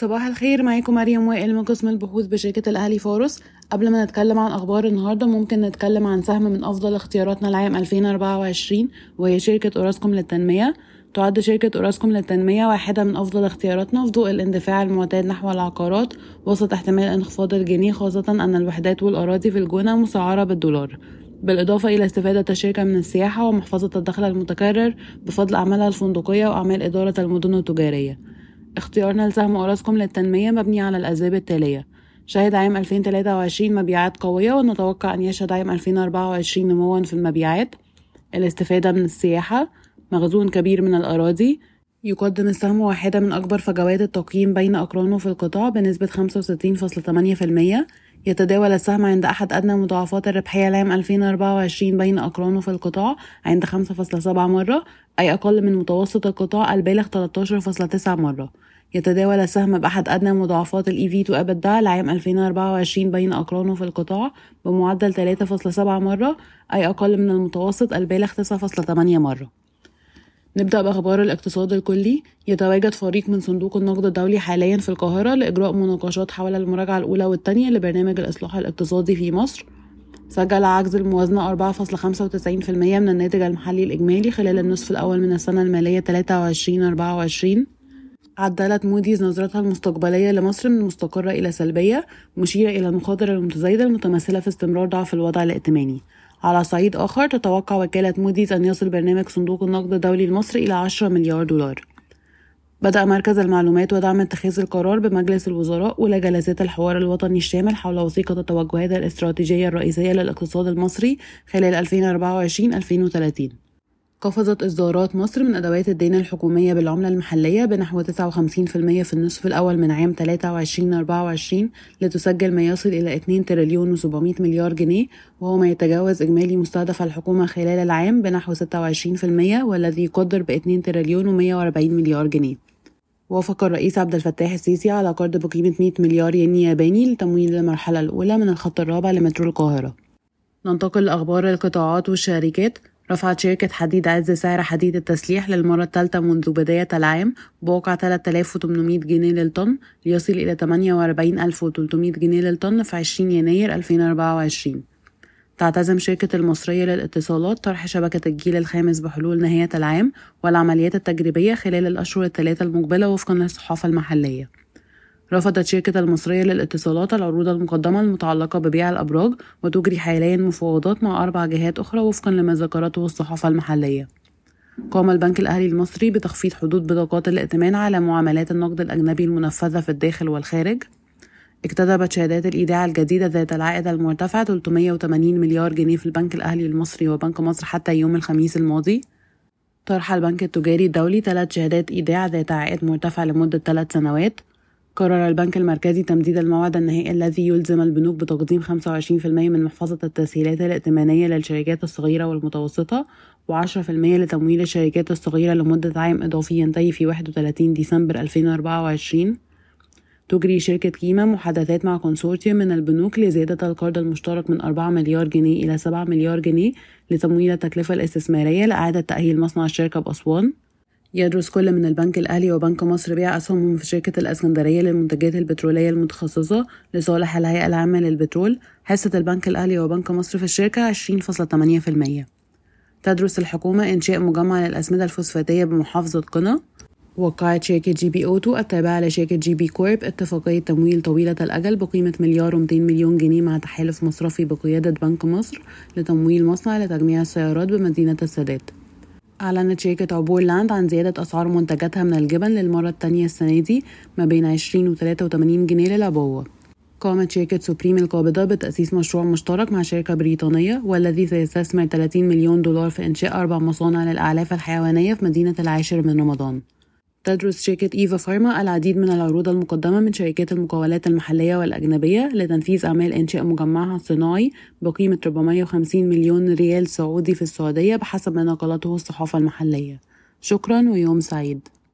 صباح الخير معاكم مريم وائل من قسم البحوث بشركة الأهلي فاروس قبل ما نتكلم عن أخبار النهاردة ممكن نتكلم عن سهم من أفضل اختياراتنا العام 2024 وهي شركة أوراسكوم للتنمية. تعد شركة أوراسكوم للتنمية واحدة من أفضل اختياراتنا في ضوء الاندفاع المعتاد نحو العقارات وسط احتمال انخفاض الجنيه خاصة أن الوحدات والأراضي في الجونة مسعرة بالدولار. بالإضافة إلى استفادة الشركة من السياحة ومحفظة الدخل المتكرر بفضل أعمالها الفندقية وأعمال إدارة المدن التجارية. اختيارنا لسهم أوراسكوم للتنمية مبني على الأسباب التالية. شهد عام 2023 مبيعات قوية ونتوقع أن يشهد عام 2024 نموا في المبيعات. الاستفادة من السياحة مخزون كبير من الأراضي يقدم السهم واحدة من أكبر فجوات التقييم بين أقرانه في القطاع بنسبة 65.8% يتداول السهم عند أحد أدنى مضاعفات الربحية لعام 2024 بين أقرانه في القطاع عند 5.7 مرة أي أقل من متوسط القطاع البالغ 13.9 مرة. يتداول السهم بأحد أدنى مضاعفات ال EV to EBITDA لعام 2024 بين أقرانه في القطاع بمعدل 3.7 مرة أي أقل من المتوسط البالغ 9.8 مرة. نبدأ بأخبار الاقتصاد الكلي. يتواجد فريق من صندوق النقد الدولي حاليا في القاهرة لإجراء مناقشات حول المراجعة الأولى والثانية لبرنامج الإصلاح الاقتصادي في مصر. سجل عجز الموازنة 4.95% من الناتج المحلي الإجمالي خلال النصف الأول من السنة المالية 23-24 عدلت موديز نظرتها المستقبلية لمصر من مستقرة إلى سلبية مشيرة إلى المخاطر المتزايدة المتمثلة في استمرار ضعف الوضع الائتماني. على صعيد آخر تتوقع وكالة موديز أن يصل برنامج صندوق النقد الدولي المصري إلى 10 مليار دولار. بدأ مركز المعلومات ودعم اتخاذ القرار بمجلس الوزراء أولى جلسات الحوار الوطني الشامل حول وثيقة التوجهات الاستراتيجية الرئيسية للاقتصاد المصري خلال 2024-2030 قفزت إصدارات مصر من أدوات الدين الحكومية بالعملة المحلية بنحو 59% في النصف الأول من عام 23-24 لتسجل ما يصل إلى 2 تريليون و700 مليار جنيه وهو ما يتجاوز إجمالي مستهدف الحكومة خلال العام بنحو 26% والذي يقدر ب 2 تريليون و140 مليار جنيه. وافق الرئيس عبد الفتاح السيسي على قرض بقيمة 100 مليار ين ياباني لتمويل المرحلة الأولى من الخط الرابع لمترو القاهرة. ننتقل لأخبار القطاعات والشركات. رفعت شركة حديد عز سعر حديد التسليح للمرة الثالثة منذ بداية العام بواقع 3800 جنيه للطن ليصل إلى 48300 جنيه للطن في 20 يناير 2024 تعتزم شركة المصرية للاتصالات طرح شبكة الجيل الخامس بحلول نهاية العام والعمليات التجريبية خلال الأشهر الثلاثة المقبلة وفقا للصحافة المحلية. رفضت شركة المصرية للاتصالات العروض المقدمة المتعلقة ببيع الأبراج وتجري حاليا مفاوضات مع أربع جهات أخرى وفقا لما ذكرته الصحافة المحلية. قام البنك الأهلي المصري بتخفيض حدود بطاقات الائتمان على معاملات النقد الأجنبي المنفذة في الداخل والخارج. اكتسبت شهادات الإيداع الجديدة ذات العائد المرتفع 380 مليار جنيه في البنك الأهلي المصري وبنك مصر حتى يوم الخميس الماضي. طرح البنك التجاري الدولي ثلاث شهادات إيداع ذات عائد مرتفع لمدة ثلاث سنوات. قرر البنك المركزي تمديد الموعد النهائي الذي يلزم البنوك بتقديم 25% من محفظة التسهيلات الائتمانية للشركات الصغيرة والمتوسطة و10% لتمويل الشركات الصغيرة لمدة عام إضافي ينتهي في 31 ديسمبر 2024 تجري شركة كيما محادثات مع كونسورتيوم من البنوك لزيادة القرض المشترك من 4 مليار جنيه إلى 7 مليار جنيه لتمويل التكلفة الاستثمارية لإعادة تأهيل مصنع الشركة بأسوان. يدرس كل من البنك الأهلي وبنك مصر بيع أسهمهم في شركة الأسكندرية للمنتجات البترولية المتخصصة لصالح الهيئة العامة للبترول حصة البنك الأهلي وبنك مصر في الشركة 20.8% تدرس الحكومة إنشاء مجمع للأسمدة الفوسفاتية بمحافظة قنا. وقعت شركة جي بي أوتو التابعة لشركة جي بي كورب اتفاقية تمويل طويلة الأجل بقيمة مليار و200 مليون جنيه مع تحالف مصرفي بقيادة بنك مصر لتمويل مصنع لتجميع السيارات بمدينة السادات. أعلنت شركة عبور لاند عن زيادة أسعار منتجاتها من الجبن للمرة الثانية السنة دي ما بين 20 و 83 جنيه للعبوة. قامت شركة سوبريم القابضة بتأسيس مشروع مشترك مع شركة بريطانية والذي سيستثمر 30 مليون دولار في إنشاء أربع مصانع للأعلاف الحيوانية في مدينة العاشر من رمضان. تدرس شركة إيفا فارما العديد من العروض المقدمة من شركات المقاولات المحلية والأجنبية لتنفيذ أعمال إنشاء مجمعها الصناعي بقيمة 450 مليون ريال سعودي في السعودية بحسب ما نقلته الصحافة المحلية. شكرا ويوم سعيد.